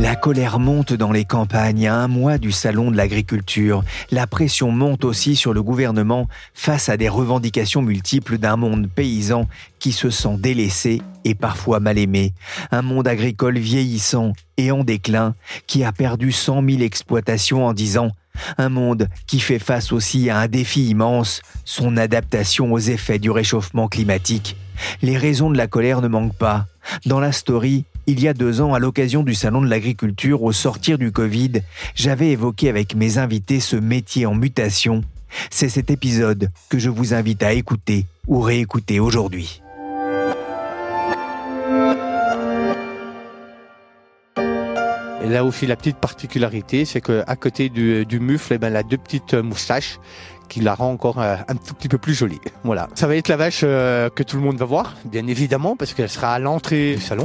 La colère monte dans les campagnes à un mois du salon de l'agriculture. La pression monte aussi sur le gouvernement face à des revendications multiples d'un monde paysan qui se sent délaissé et parfois mal aimé. Un monde agricole vieillissant et en déclin qui a perdu 100 000 exploitations en 10 ans. Un monde qui fait face aussi à un défi immense, son adaptation aux effets du réchauffement climatique. Les raisons de la colère ne manquent pas. Dans la story, il y a deux ans, à l'occasion du Salon de l'agriculture au sortir du Covid, j'avais évoqué avec mes invités ce métier en mutation. C'est cet épisode que je vous invite à écouter ou réécouter aujourd'hui. Là aussi, la petite particularité, c'est qu'à côté du, mufle, eh ben, elle a deux petites moustaches qui la rend encore euh, un tout petit peu plus jolie. Voilà. Ça va être la vache euh, que tout le monde va voir, bien évidemment, parce qu'elle sera à l'entrée du salon.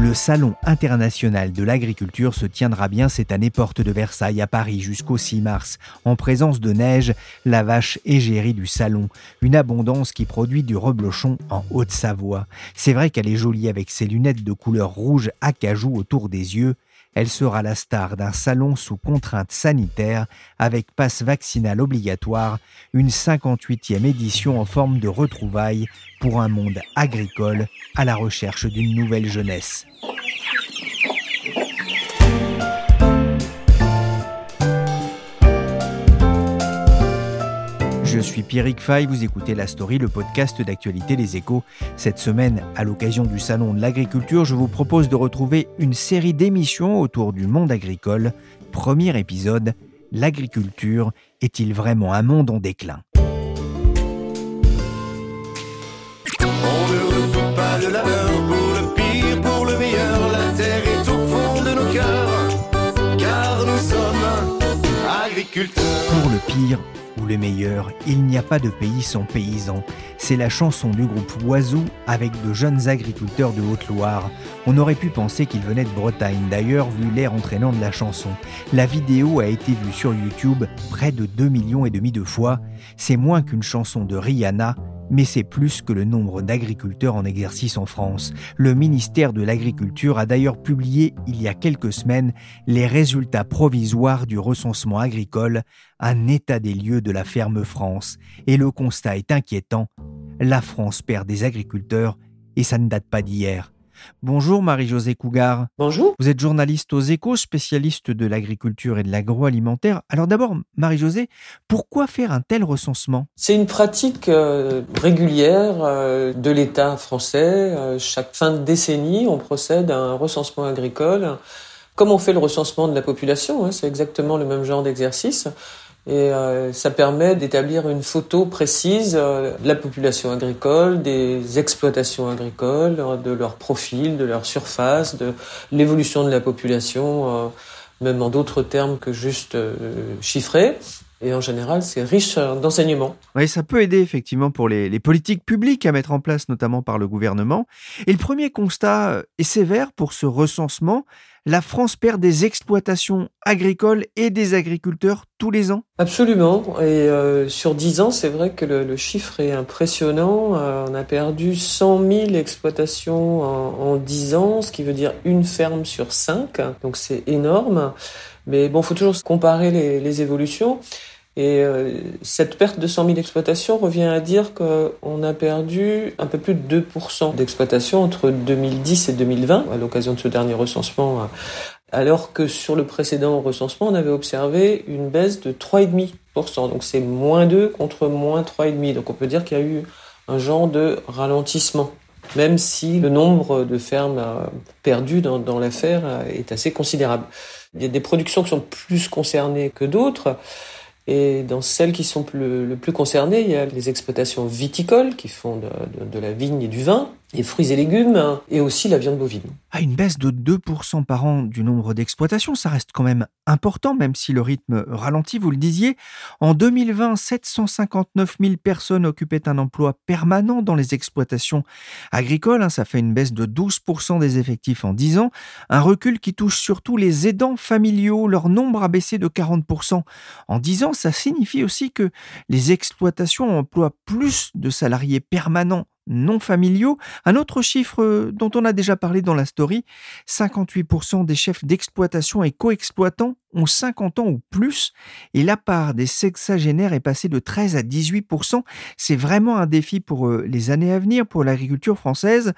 Le Salon international de l'agriculture se tiendra bien cette année porte de Versailles à Paris jusqu'au 6 mars, en présence de neige, la vache égérie du salon, une abondance qui produit du reblochon en Haute-Savoie. C'est vrai qu'elle est jolie avec ses lunettes de couleur rouge acajou autour des yeux, elle sera la star d'un salon sous contrainte sanitaire avec passe vaccinal obligatoire, une 58e édition en forme de retrouvailles pour un monde agricole à la recherche d'une nouvelle jeunesse. Je suis Pierrick Fay, vous écoutez La Story, le podcast d'actualité des échos. Cette semaine, à l'occasion du Salon de l'agriculture, je vous propose de retrouver une série d'émissions autour du monde agricole. Premier épisode, l'agriculture est-il vraiment un monde en déclin? On ne redoute pas le labeur pour le pire, pour le meilleur. La terre est au fond de nos cœurs, car nous sommes agriculteurs. Pour le pire ou le meilleur, il n'y a pas de pays sans paysans. C'est la chanson du groupe Oiseau avec de jeunes agriculteurs de Haute-Loire. On aurait pu penser qu'ils venaient de Bretagne, d'ailleurs, vu l'air entraînant de la chanson. La vidéo a été vue sur YouTube près de 2 millions et demi de fois. C'est moins qu'une chanson de Rihanna, mais c'est plus que le nombre d'agriculteurs en exercice en France. Le ministère de l'Agriculture a d'ailleurs publié il y a quelques semaines les résultats provisoires du recensement agricole, un état des lieux de la ferme France. Et le constat est inquiétant, la France perd des agriculteurs et ça ne date pas d'hier. Bonjour Marie-Josée Cougar. Bonjour. Vous êtes journaliste aux échos, spécialiste de l'agriculture et de l'agroalimentaire. Alors d'abord, Marie-Josée, pourquoi faire un tel recensement? C'est une pratique euh, régulière euh, de l'État français. Euh, chaque fin de décennie, on procède à un recensement agricole. Comme on fait le recensement de la population, hein, c'est exactement le même genre d'exercice. Et euh, ça permet d'établir une photo précise euh, de la population agricole, des exploitations agricoles, de leur profil, de leur surface, de l'évolution de la population, euh, même en d'autres termes que juste chiffrés. Et en général, c'est riche d'enseignements. Oui, ça peut aider effectivement pour les, politiques publiques à mettre en place, notamment par le gouvernement. Et le premier constat est sévère pour ce recensement. La France perd des exploitations agricoles et des agriculteurs tous les ans? Absolument. Et euh, sur 10 ans, c'est vrai que le, chiffre est impressionnant. Euh, on a perdu 100 000 exploitations en, en 10 ans, ce qui veut dire une ferme sur 5. Donc c'est énorme. Mais bon, faut toujours comparer les évolutions. Et euh, cette perte de 100 000 exploitations revient à dire qu'on a perdu un peu plus de 2% d'exploitation entre 2010 et 2020, à l'occasion de ce dernier recensement, alors que sur le précédent recensement, on avait observé une baisse de 3,5%. Donc c'est moins 2 contre moins 3,5%. Donc on peut dire qu'il y a eu un genre de ralentissement même si le nombre de fermes perdues dans, dans l'affaire est assez considérable. Il y a des productions qui sont plus concernées que d'autres. Et dans celles qui sont le, plus concernées, il y a les exploitations viticoles qui font de, la vigne et du vin, les fruits et légumes et aussi la viande bovine. À une baisse de 2% par an du nombre d'exploitations, ça reste quand même important, même si le rythme ralentit, vous le disiez. En 2020, 759 000 personnes occupaient un emploi permanent dans les exploitations agricoles. Hein. Ça fait une baisse de 12% des effectifs en 10 ans. Un recul qui touche surtout les aidants familiaux. Leur nombre a baissé de 40% en 10 ans. Ça signifie aussi que les exploitations emploient plus de salariés permanents non familiaux. Un autre chiffre euh, dont on a déjà parlé dans la story, 58% des chefs d'exploitation et co-exploitants ont 50 ans ou plus et la part des sexagénaires est passée de 13 à 18%. C'est vraiment un défi pour euh, les années à venir pour l'agriculture française.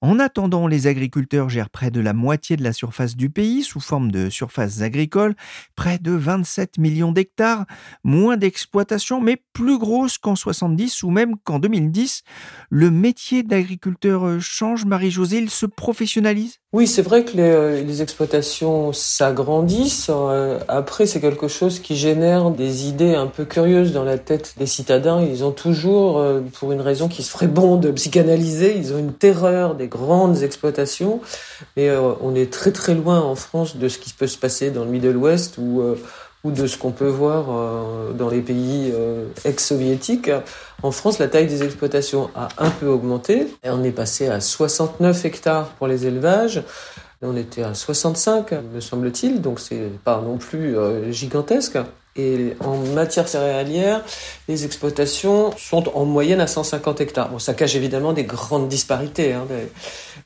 En attendant, les agriculteurs gèrent près de la moitié de la surface du pays sous forme de surfaces agricoles, près de 27 millions d'hectares, moins d'exploitation mais plus grosse qu'en 70 ou même qu'en 2010. Le métier d'agriculteur euh, change, Marie-Josée, il se professionnalise? Oui, c'est vrai que les, euh, les exploitations s'agrandissent. Euh, après, c'est quelque chose qui génère des idées un peu curieuses dans la tête des citadins. Ils ont toujours, euh, pour une raison qui se ferait bon de psychanalyser, ils ont une terreur des grandes exploitations. Mais euh, on est très très loin en France de ce qui peut se passer dans le Middle West ou ou de ce qu'on peut voir dans les pays ex-soviétiques. En France, la taille des exploitations a un peu augmenté. On est passé à 69 hectares pour les élevages. On était à 65, me semble-t-il, donc c'est pas non plus euh, gigantesque. Et en matière céréalière, les exploitations sont en moyenne à 150 hectares. Bon, ça cache évidemment des grandes disparités. Hein.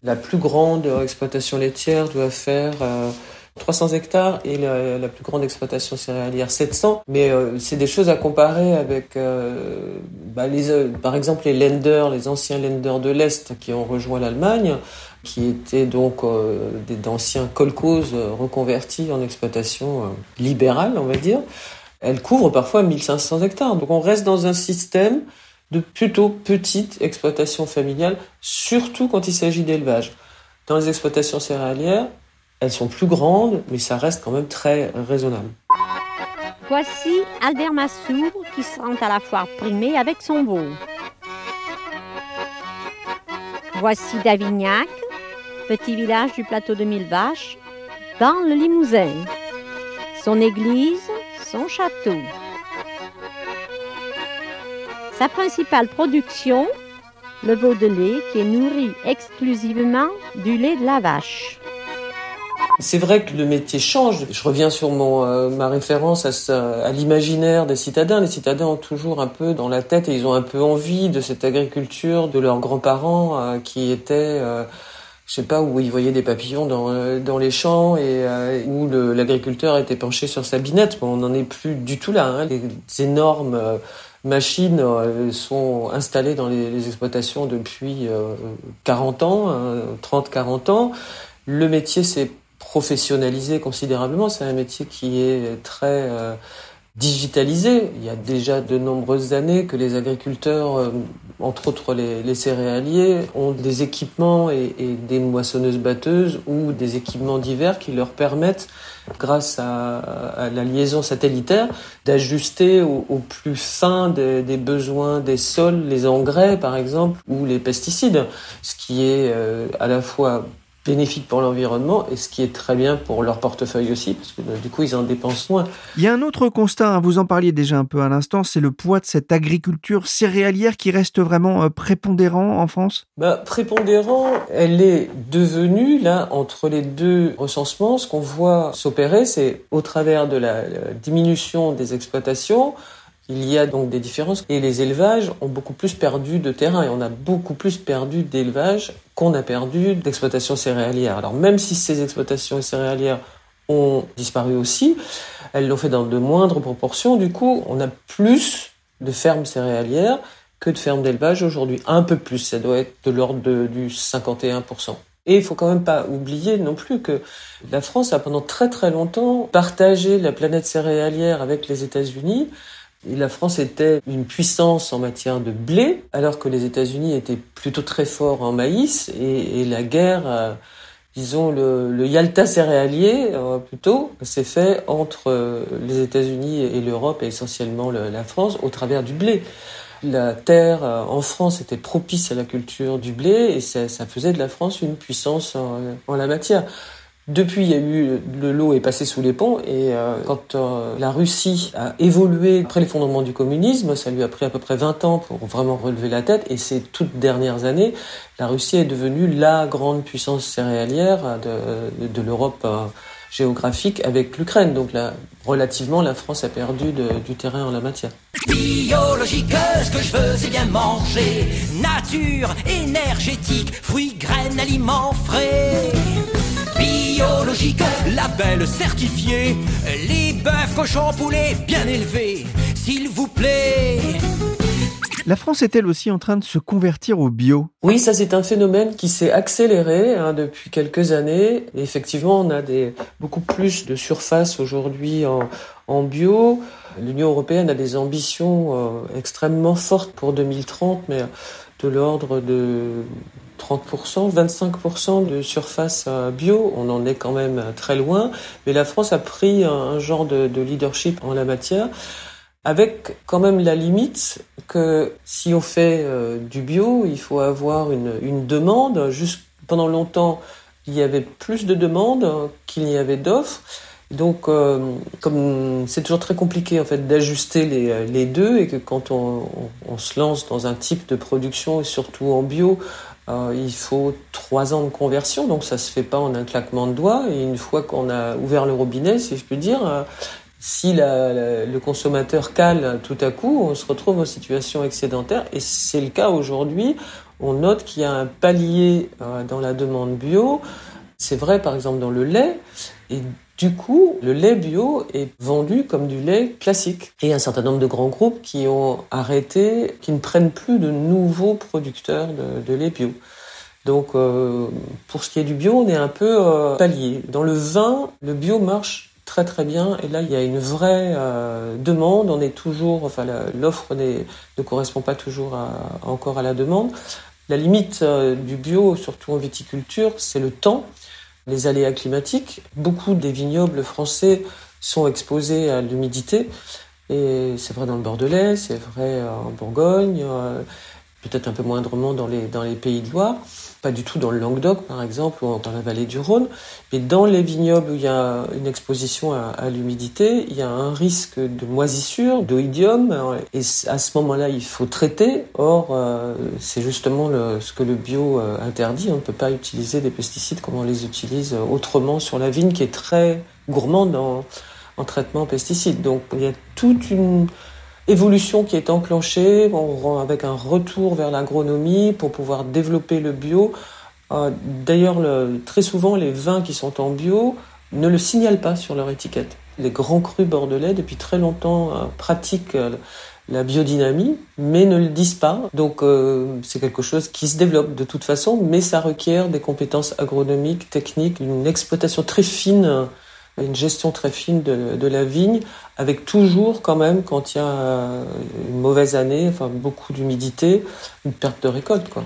La plus grande exploitation laitière doit faire euh, 300 hectares et la, plus grande exploitation céréalière 700. Mais euh, c'est des choses à comparer avec, euh, bah, euh, par exemple, les lenders, les anciens lenders de l'Est qui ont rejoint l'Allemagne qui étaient donc euh, d'anciens kolkhozes reconvertis en exploitation libérale, on va dire. Elles couvrent parfois 1500 hectares. Donc on reste dans un système de plutôt petite exploitation familiale, surtout quand il s'agit d'élevage. Dans les exploitations céréalières, elles sont plus grandes, mais ça reste quand même très raisonnable. Voici Albert Massour qui se rend à la foire primée avec son veau. Voici Davignac, petit village du plateau de Mille Vaches, dans le Limousin. Son église, son château. Sa principale production, le veau de lait qui est nourri exclusivement du lait de la vache. C'est vrai que le métier change. Je reviens sur euh, ma référence à, à l'imaginaire des citadins. Les citadins ont toujours un peu dans la tête et ils ont un peu envie de cette agriculture de leurs grands-parents euh, qui étaient, euh, je sais pas, où ils voyaient des papillons dans, euh, dans les champs et euh, où l'agriculteur était penché sur sa binette. Bon, on n'en est plus du tout là. Hein. Les, énormes euh, machines sont installées dans les, exploitations depuis 40 ans, 30-40 ans. Le métier s'est professionnalisé considérablement. C'est un métier qui est très digitalisé. Il y a déjà de nombreuses années que les agriculteurs, euh, entre autres les, céréaliers, ont des équipements et, des moissonneuses batteuses ou des équipements divers qui leur permettent, grâce à, la liaison satellitaire, d'ajuster au, plus fin des, des, besoins des sols, les engrais par exemple, ou les pesticides, ce qui est euh, à la fois bénéfique pour l'environnement et ce qui est très bien pour leur portefeuille aussi, parce que du coup, ils en dépensent moins. Il y a un autre constat, hein, vous en parliez déjà un peu à l'instant, c'est le poids de cette agriculture céréalière qui reste vraiment euh, prépondérant en France? Bah, Prépondérant, elle est devenue, là, entre les deux recensements, ce qu'on voit s'opérer, c'est au travers de la diminution des exploitations, il y a donc des différences et les élevages ont beaucoup plus perdu de terrain et on a beaucoup plus perdu d'élevage qu'on a perdu d'exploitation céréalière. Alors même si ces exploitations céréalières ont disparu aussi, elles l'ont fait dans de moindres proportions. Du coup, on a plus de fermes céréalières que de fermes d'élevage aujourd'hui. Un peu plus, ça doit être de l'ordre du 51%. Et il faut quand même pas oublier non plus que la France a pendant très très longtemps partagé la planète céréalière avec les États-Unis la France était une puissance en matière de blé, alors que les États-Unis étaient plutôt très forts en maïs, et, la guerre a, disons, le, Yalta céréalier, euh, plutôt, s'est fait entre euh, les États-Unis et l'Europe, et essentiellement le- la France, au travers du blé. La terre euh, en France était propice à la culture du blé, et ça, faisait de la France une puissance en la matière. Depuis, il y a eu le lot est passé sous les ponts et euh, quand euh, la Russie a évolué après l'effondrement du communisme, ça lui a pris à peu près 20 ans pour vraiment relever la tête et ces toutes dernières années, la Russie est devenue la grande puissance céréalière de, de l'Europe euh, géographique avec l'Ukraine. Donc là, relativement, la France a perdu du terrain en la matière. Label certifié. Les bœufs, cochons, poulets, bien élevés. S'il vous plaît. La France est elle aussi en train de se convertir au bio? Oui, ça c'est un phénomène qui s'est accéléré hein, depuis quelques années. Et effectivement, on a des, beaucoup plus de surface aujourd'hui en, en bio. L'Union européenne a des ambitions euh, extrêmement fortes pour 2030, mais de l'ordre de 30%, 25% de surface euh, bio. On en est quand même très loin. Mais la France a pris un, genre de, de leadership en la matière avec quand même la limite que si on fait euh, du bio, il faut avoir une, demande. Juste pendant longtemps, il y avait plus de demandes qu'il n'y avait d'offres. Donc, euh, comme c'est toujours très compliqué en fait d'ajuster les, deux et que quand on se lance dans un type de production et surtout en bio, euh, il faut trois ans de conversion, donc ça se fait pas en un claquement de doigts. Et une fois qu'on a ouvert le robinet, si je peux dire, euh, si le consommateur cale tout à coup, on se retrouve en situation excédentaire. Et c'est le cas aujourd'hui. On note qu'il y a un palier euh, dans la demande bio. C'est vrai, par exemple, dans le lait. Du coup, le lait bio est vendu comme du lait classique. Et un certain nombre de grands groupes qui ont arrêté, qui ne prennent plus de nouveaux producteurs de, lait bio. Donc, euh, pour ce qui est du bio, on est un peu euh. Dans le vin, le bio marche très très bien. Et là, il y a une vraie euh, demande. On est toujours, enfin, l'offre ne correspond pas toujours encore à la demande. La limite euh, du bio, surtout en viticulture, c'est le temps, les aléas climatiques. Beaucoup des vignobles français sont exposés à l'humidité. Et c'est vrai dans le Bordelais, c'est vrai en Bourgogne, euh, peut-être un peu moindrement dans les, dans les pays de Loire, pas du tout dans le Languedoc par exemple, ou dans la vallée du Rhône, mais dans les vignobles où il y a une exposition à, l'humidité, il y a un risque de moisissure, d'oïdium, et à ce moment-là il faut traiter. Or, euh, c'est justement ce que le bio euh, interdit, on ne peut pas utiliser des pesticides comme on les utilise autrement sur la vigne qui est très gourmande en, en traitement pesticides. Donc il y a toute une évolution qui est enclenchée avec un retour vers l'agronomie pour pouvoir développer le bio. Euh, D'ailleurs, très souvent, les vins qui sont en bio ne le signalent pas sur leur étiquette. Les grands crus bordelais, depuis très longtemps, euh, pratiquent euh, la biodynamie, mais ne le disent pas. Donc, c'est quelque chose qui se développe de toute façon, mais ça requiert des compétences agronomiques, techniques, une exploitation très fine une gestion très fine de, la vigne, avec toujours quand même, quand il y a une mauvaise année, enfin beaucoup d'humidité, une perte de récolte. Quoi.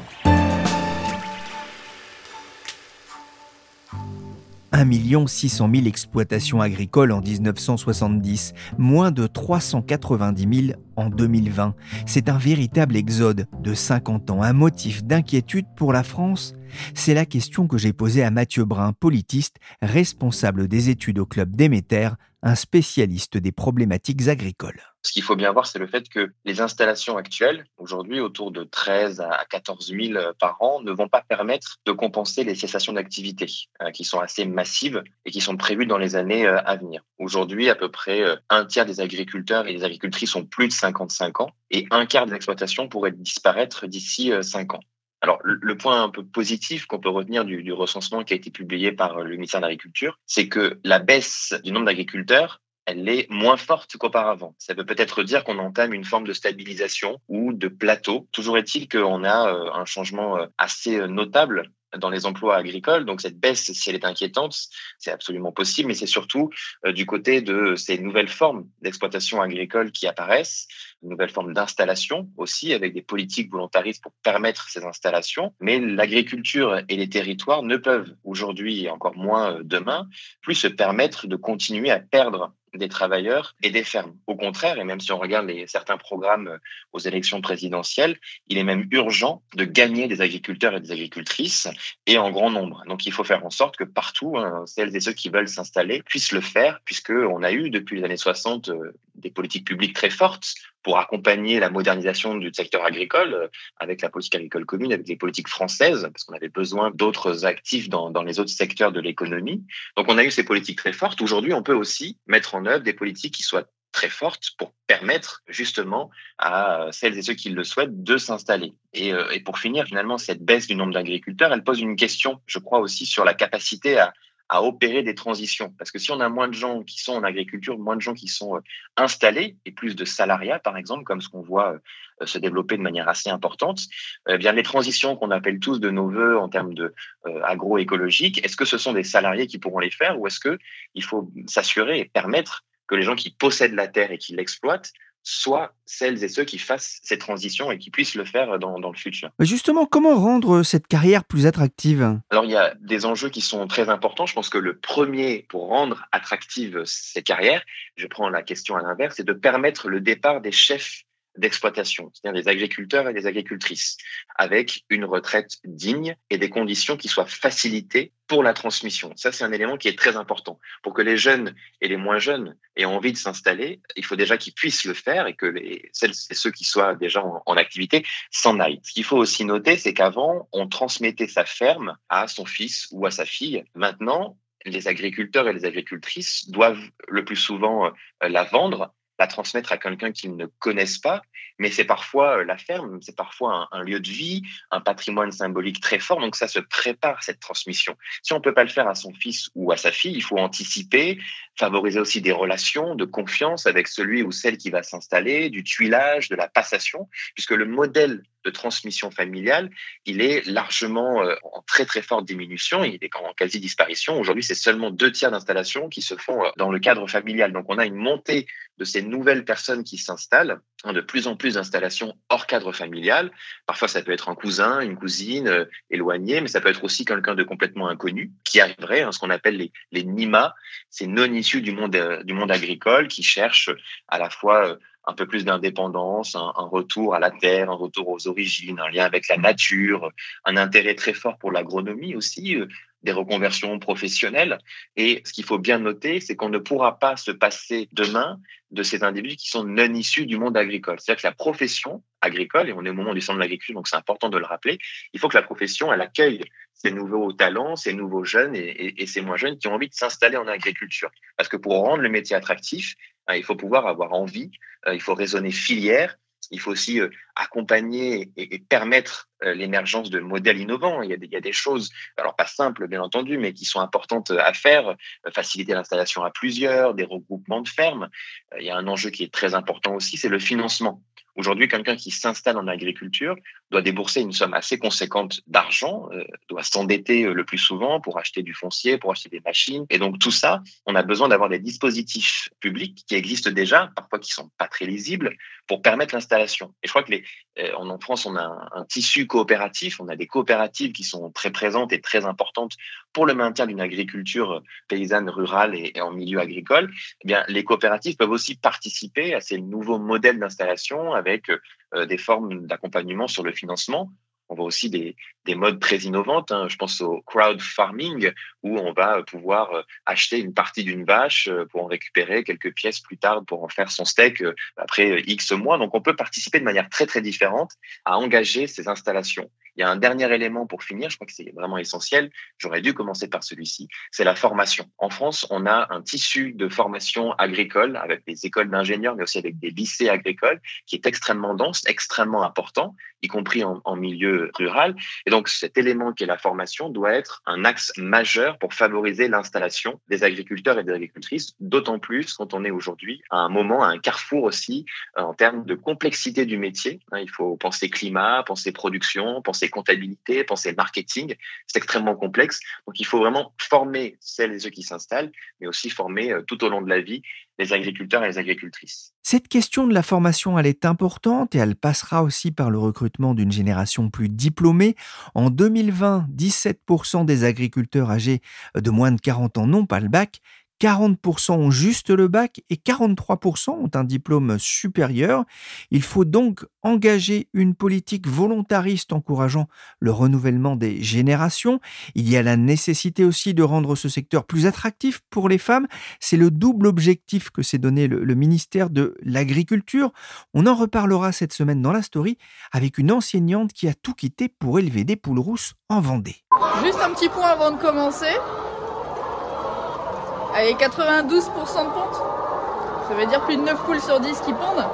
1 600 000 exploitations agricoles en 1970, moins de 390 000 en 2020. C'est un véritable exode de 50 ans, un motif d'inquiétude pour la France C'est la question que j'ai posée à Mathieu Brun, politiste, responsable des études au club Déméter, un spécialiste des problématiques agricoles. Ce qu'il faut bien voir, c'est le fait que les installations actuelles, aujourd'hui autour de 13 à 14 000 par an, ne vont pas permettre de compenser les cessations d'activité euh, qui sont assez massives et qui sont prévues dans les années euh, à venir. Aujourd'hui, à peu près euh, un tiers des agriculteurs et des agricultrices ont plus de 55 ans et un quart des exploitations pourraient disparaître d'ici 5 ans. Alors, le point un peu positif qu'on peut retenir du, du, recensement qui a été publié par le ministère de l'Agriculture, c'est que la baisse du nombre d'agriculteurs, elle est moins forte qu'auparavant. Ça veut peut-être dire qu'on entame une forme de stabilisation ou de plateau. Toujours est-il qu'on a un changement assez notable dans les emplois agricoles. Donc cette baisse, si elle est inquiétante, c'est absolument possible, mais c'est surtout euh, du côté de ces nouvelles formes d'exploitation agricole qui apparaissent, de nouvelles formes d'installation aussi, avec des politiques volontaristes pour permettre ces installations. Mais l'agriculture et les territoires ne peuvent aujourd'hui, et encore moins euh, demain, plus se permettre de continuer à perdre des travailleurs et des fermes. Au contraire, et même si on regarde les, certains programmes euh, aux élections présidentielles, il est même urgent de gagner des agriculteurs et des agricultrices et en grand nombre. Donc il faut faire en sorte que partout, hein, celles et ceux qui veulent s'installer puissent le faire, puisqu'on a eu depuis les années 60 euh, des politiques publiques très fortes pour accompagner la modernisation du secteur agricole euh, avec la politique agricole commune, avec les politiques françaises, parce qu'on avait besoin d'autres actifs dans, les autres secteurs de l'économie. Donc on a eu ces politiques très fortes. Aujourd'hui, on peut aussi mettre en œuvre des politiques qui soient très fortes pour permettre justement à celles et ceux qui le souhaitent de s'installer. Euh, et pour finir, finalement, cette baisse du nombre d'agriculteurs, elle pose une question, je crois aussi, sur la capacité à, à opérer des transitions. Parce que si on a moins de gens qui sont en agriculture, moins de gens qui sont euh, installés et plus de salariats, par exemple, comme ce qu'on voit euh, se développer de manière assez importante, eh bien les transitions qu'on appelle tous de nos voeux en termes de euh, agroécologique, est-ce que ce sont des salariés qui pourront les faire ou est-ce que il faut s'assurer et permettre que les gens qui possèdent la terre et qui l'exploitent soit celles et ceux qui fassent ces transitions et qui puissent le faire dans, dans le futur. Justement, comment rendre cette carrière plus attractive? Alors, il y a des enjeux qui sont très importants. Je pense que le premier pour rendre attractives ces carrières, je prends la question à l'inverse, c'est de permettre le départ des chefs d'exploitation, c'est-à-dire des agriculteurs et des agricultrices, avec une retraite digne et des conditions qui soient facilitées pour la transmission. Ça, c'est un élément qui est très important. Pour que les jeunes et les moins jeunes aient envie de s'installer, il faut déjà qu'ils puissent le faire et que les, celles et ceux qui soient déjà en, en activité s'en aillent. Ce qu'il faut aussi noter, c'est qu'avant, on transmettait sa ferme à son fils ou à sa fille. Maintenant, les agriculteurs et les agricultrices doivent le plus souvent euh, la vendre la transmettre à quelqu'un qu'ils ne connaissent pas, mais c'est parfois euh, la ferme, c'est parfois un, lieu de vie, un patrimoine symbolique très fort, donc ça se prépare cette transmission. Si on peut pas le faire à son fils ou à sa fille, il faut anticiper, favoriser aussi des relations de confiance avec celui ou celle qui va s'installer, du tuilage, de la passation, puisque le modèle de transmission familiale, il est largement euh, en très très forte diminution, il est en quasi disparition. Aujourd'hui, c'est seulement deux tiers d'installations qui se font euh, dans le cadre familial. Donc on a une montée de ces nouvelles personnes qui s'installent, hein, de plus en plus d'installations hors cadre familial. Parfois, ça peut être un cousin, une cousine euh, éloignée, mais ça peut être aussi quelqu'un de complètement inconnu qui arriverait, hein, ce qu'on appelle les, les NIMA, c'est non issus du monde, du monde agricole, qui cherchent à la fois un peu plus d'indépendance, un, retour à la terre, un retour aux origines, un lien avec la nature, un intérêt très fort pour l'agronomie aussi, euh, des reconversions professionnelles. Et ce qu'il faut bien noter, c'est qu'on ne pourra pas se passer demain de ces individus qui sont non issus du monde agricole. C'est-à-dire que la profession agricole, et on est au moment du centre de l'agriculture, donc c'est important de le rappeler, il faut que la profession, elle accueille ces nouveaux talents, ces nouveaux jeunes et, et, ces moins jeunes qui ont envie de s'installer en agriculture. Parce que pour rendre le métier attractif, il faut pouvoir avoir envie, euh, il faut raisonner filière, il faut aussi euh, accompagner et, et permettre euh, l'émergence de modèles innovants. Il y, a des, des, choses, alors pas simples bien entendu, mais qui sont importantes à faire. Faciliter l'installation à plusieurs, des regroupements de fermes. Il y a un enjeu qui est très important aussi, c'est le financement. Aujourd'hui, quelqu'un qui s'installe en agriculture doit débourser une somme assez conséquente d'argent, euh, doit s'endetter le plus souvent pour acheter du foncier, pour acheter des machines. Et donc tout ça, on a besoin d'avoir des dispositifs publics qui existent déjà, parfois qui sont pas très lisibles, pour permettre l'installation. Et je crois que les, euh, en France, on a un, tissu coopératif, on a des coopératives qui sont très présentes et très importantes pour le maintien d'une agriculture paysanne, rurale et, et, en milieu agricole. Eh bien, les coopératives peuvent aussi participer à ces nouveaux modèles d'installation avec euh, des formes d'accompagnement sur le financement. On voit aussi des, des modes très innovantes. Hein. Je pense au crowd farming, où on va pouvoir acheter une partie d'une vache pour en récupérer quelques pièces plus tard pour en faire son steak après X mois. Donc, on peut participer de manière très, très différente à engager ces installations. Il y a un dernier élément pour finir, je crois que c'est vraiment essentiel, j'aurais dû commencer par celui-ci, c'est la formation. En France, on a un tissu de formation agricole avec des écoles d'ingénieurs, mais aussi avec des lycées agricoles, qui est extrêmement dense, extrêmement important, y compris en, milieu rural. Et donc cet élément qui est la formation doit être un axe majeur pour favoriser l'installation des agriculteurs et des agricultrices, d'autant plus quand on est aujourd'hui à un moment, à un carrefour aussi euh, en termes de complexité du métier. Hein, il faut penser climat, penser production, penser comptabilité, penser marketing. C'est extrêmement complexe. Donc il faut vraiment former celles et ceux qui s'installent, mais aussi former euh, tout au long de la vie les agriculteurs et les agricultrices. Cette question de la formation, elle est importante et elle passera aussi par le recrutement d'une génération plus diplômée. En 2020, 17% des agriculteurs âgés de moins de 40 ans n'ont pas le bac 40% ont juste le bac et 43% ont un diplôme supérieur. Il faut donc engager une politique volontariste encourageant le renouvellement des générations. Il y a la nécessité aussi de rendre ce secteur plus attractif pour les femmes. C'est le double objectif que s'est donné le, ministère de l'Agriculture. On en reparlera cette semaine dans la story avec une enseignante qui a tout quitté pour élever des poules rousses en Vendée. Juste un petit point avant de commencer. Avec 92% de ponte. Ça veut dire plus de 9 poules sur 10 qui pondent.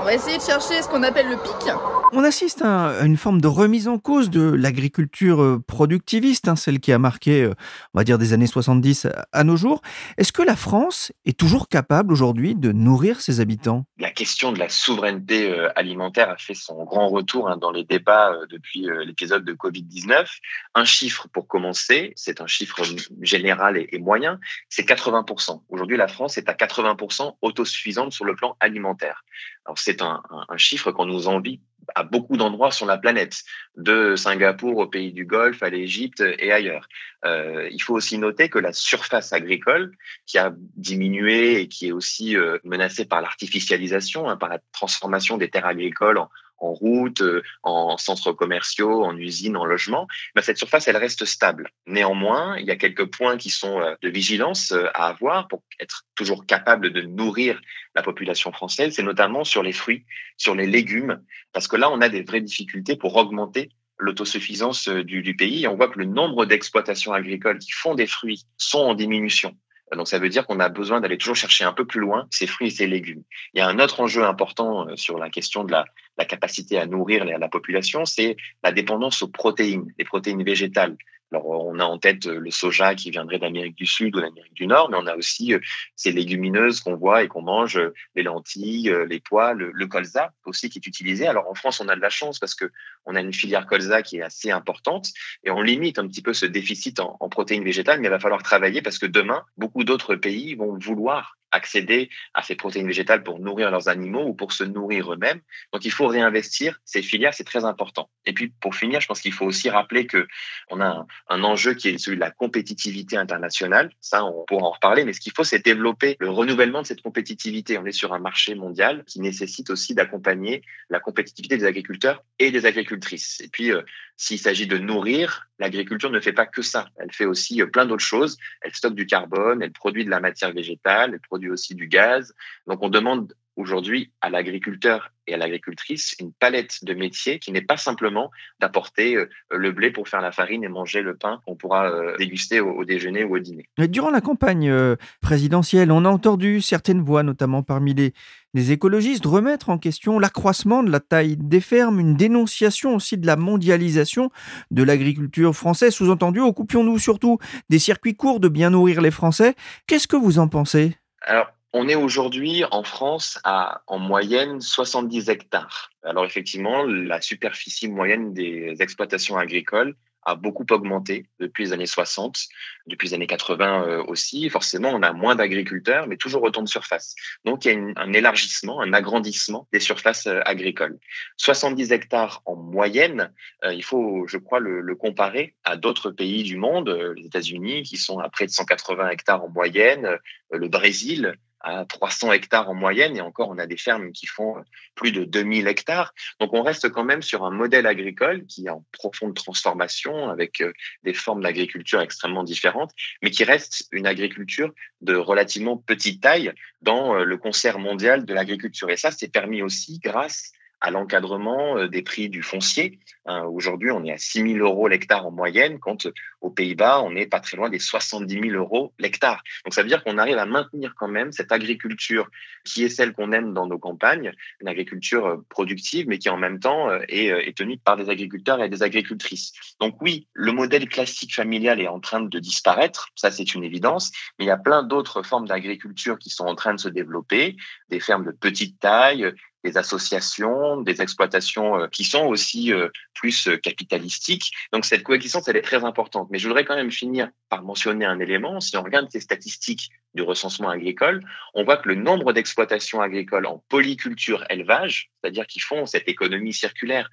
On va essayer de chercher ce qu'on appelle le pic. On assiste à une forme de remise en cause de l'agriculture euh, productiviste, hein, celle qui a marqué, euh, on va dire, des années 70 à nos jours. Est-ce que la France est toujours capable aujourd'hui de nourrir ses habitants? La question de la souveraineté euh, alimentaire a fait son grand retour hein, dans les débats depuis l'épisode de Covid-19. Un chiffre pour commencer, c'est un chiffre général et moyen, c'est 80%. Aujourd'hui, la France est à 80% autosuffisante sur le plan alimentaire. Alors c'est un, un chiffre qu'on nous envie à beaucoup d'endroits sur la planète, de Singapour au pays du Golfe, à l'Égypte et ailleurs. Euh, il faut aussi noter que la surface agricole, qui a diminué et qui est aussi euh, menacée par l'artificialisation, hein, par la transformation des terres agricoles en, en route, euh, en centres commerciaux, en usines, en logements, ben cette surface, elle reste stable. Néanmoins, il y a quelques points qui sont euh, de vigilance euh, à avoir pour être toujours capable de nourrir la population française, c'est notamment sur les fruits, sur les légumes, parce que là, on a des vraies difficultés pour augmenter l'autosuffisance du, pays. on voit que le nombre d'exploitations agricoles qui font des fruits sont en diminution. Donc ça veut dire qu'on a besoin d'aller toujours chercher un peu plus loin ces fruits et ces légumes. Il y a un autre enjeu important sur la question de la, la capacité à nourrir la population, c'est la dépendance aux protéines, les protéines végétales. Alors, on a en tête euh, le soja qui viendrait d'Amérique du Sud ou d'Amérique du Nord, mais on a aussi euh, ces légumineuses qu'on voit et qu'on mange, euh, les lentilles, les pois, le, colza aussi qui est utilisé. Alors, en France, on a de la chance parce que on a une filière colza qui est assez importante et on limite un petit peu ce déficit en, en protéines végétales, mais il va falloir travailler parce que demain, beaucoup d'autres pays vont vouloir accéder à ces protéines végétales pour nourrir leurs animaux ou pour se nourrir eux-mêmes. Donc il faut réinvestir ces filières, c'est très important. Et puis pour finir, je pense qu'il faut aussi rappeler que on a un, enjeu qui est celui de la compétitivité internationale. Ça, on pourra en reparler, mais ce qu'il faut, c'est développer le renouvellement de cette compétitivité. On est sur un marché mondial qui nécessite aussi d'accompagner la compétitivité des agriculteurs et des agricultrices. Et puis, euh, s'il s'agit de nourrir, l'agriculture ne fait pas que ça. Elle fait aussi euh, plein d'autres choses. Elle stocke du carbone, elle produit de la matière végétale, elle produit aussi du gaz. Donc on demande aujourd'hui à l'agriculteur et à l'agricultrice une palette de métiers qui n'est pas simplement d'apporter euh, le blé pour faire la farine et manger le pain qu'on pourra euh, déguster au, déjeuner ou au dîner. Durant la campagne euh, présidentielle, on a entendu certaines voix, notamment parmi les, les écologistes, remettre en question l'accroissement de la taille des fermes, une dénonciation aussi de la mondialisation de l'agriculture française. Sous-entendu, occupions-nous surtout des circuits courts de bien nourrir les Français. Qu'est-ce que vous en pensez? Alors, on est aujourd'hui en France à en moyenne 70 hectares. Alors effectivement, la superficie moyenne des exploitations agricoles a beaucoup augmenté depuis les années 60, depuis les années 80 euh, aussi. Forcément, on a moins d'agriculteurs, mais toujours autant de surface. Donc, il y a un élargissement, un agrandissement des surfaces euh, agricoles. 70 hectares en moyenne, euh, il faut, je crois, le, le comparer à d'autres pays du monde, les États-Unis, qui sont à près de 180 hectares en moyenne, le Brésil, à 300 hectares en moyenne, et encore, on a des fermes qui font plus de 2000 hectares. Donc, on reste quand même sur un modèle agricole qui est en profonde transformation, avec euh, des formes d'agriculture extrêmement différentes, mais qui reste une agriculture de relativement petite taille dans euh, le concert mondial de l'agriculture. Et ça, c'est permis aussi grâce à l'encadrement des prix du foncier. Hein, aujourd'hui, on est à 6 000 euros l'hectare en moyenne, quand aux Pays-Bas, on n'est pas très loin des 70 000 euros l'hectare. Donc ça veut dire qu'on arrive à maintenir quand même cette agriculture qui est celle qu'on aime dans nos campagnes, une agriculture productive, mais qui en même temps est, est tenue par des agriculteurs et des agricultrices. Donc oui, le modèle classique familial est en train de disparaître, ça c'est une évidence, mais il y a plein d'autres formes d'agriculture qui sont en train de se développer, des fermes de petite taille, des associations, des exploitations euh, qui sont aussi euh, plus euh, capitalistiques. Donc cette coexistence, elle est très importante. Mais je voudrais quand même finir par mentionner un élément. Si on regarde ces statistiques du recensement agricole, on voit que le nombre d'exploitations agricoles en polyculture élevage, c'est-à-dire qui font cette économie circulaire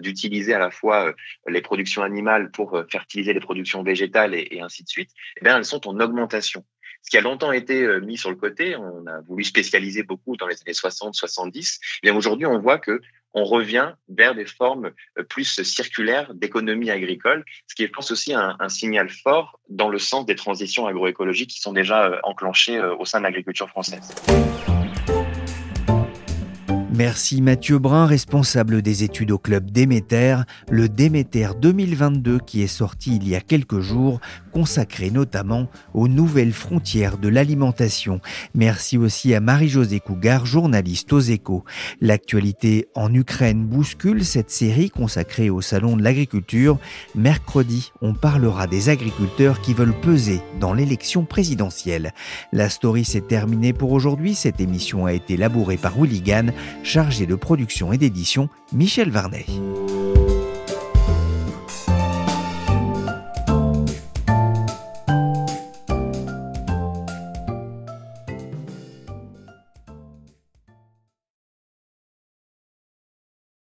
d'utiliser à la fois les productions animales pour fertiliser les productions végétales et, ainsi de suite, eh bien, elles sont en augmentation ce qui a longtemps été euh, mis sur le côté, on a voulu spécialiser beaucoup dans les années 60, 70. Bien aujourd'hui, on voit que on revient vers des formes euh, plus circulaires d'économie agricole, ce qui est, je pense, aussi un, un, signal fort dans le sens des transitions agroécologiques qui sont déjà euh, enclenchées au sein de l'agriculture française. Merci Mathieu Brun, responsable des études au club Déméter, le Déméter 2022 qui est sorti il y a quelques jours, consacré notamment aux nouvelles frontières de l'alimentation. Merci aussi à Marie-Josée Cougar, journaliste aux échos. L'actualité en Ukraine bouscule cette série consacrée au Salon de l'agriculture. Mercredi, on parlera des agriculteurs qui veulent peser dans l'élection présidentielle. La story s'est terminée pour aujourd'hui. Cette émission a été labourée par Willy chargé de production et d'édition Michel Varnet.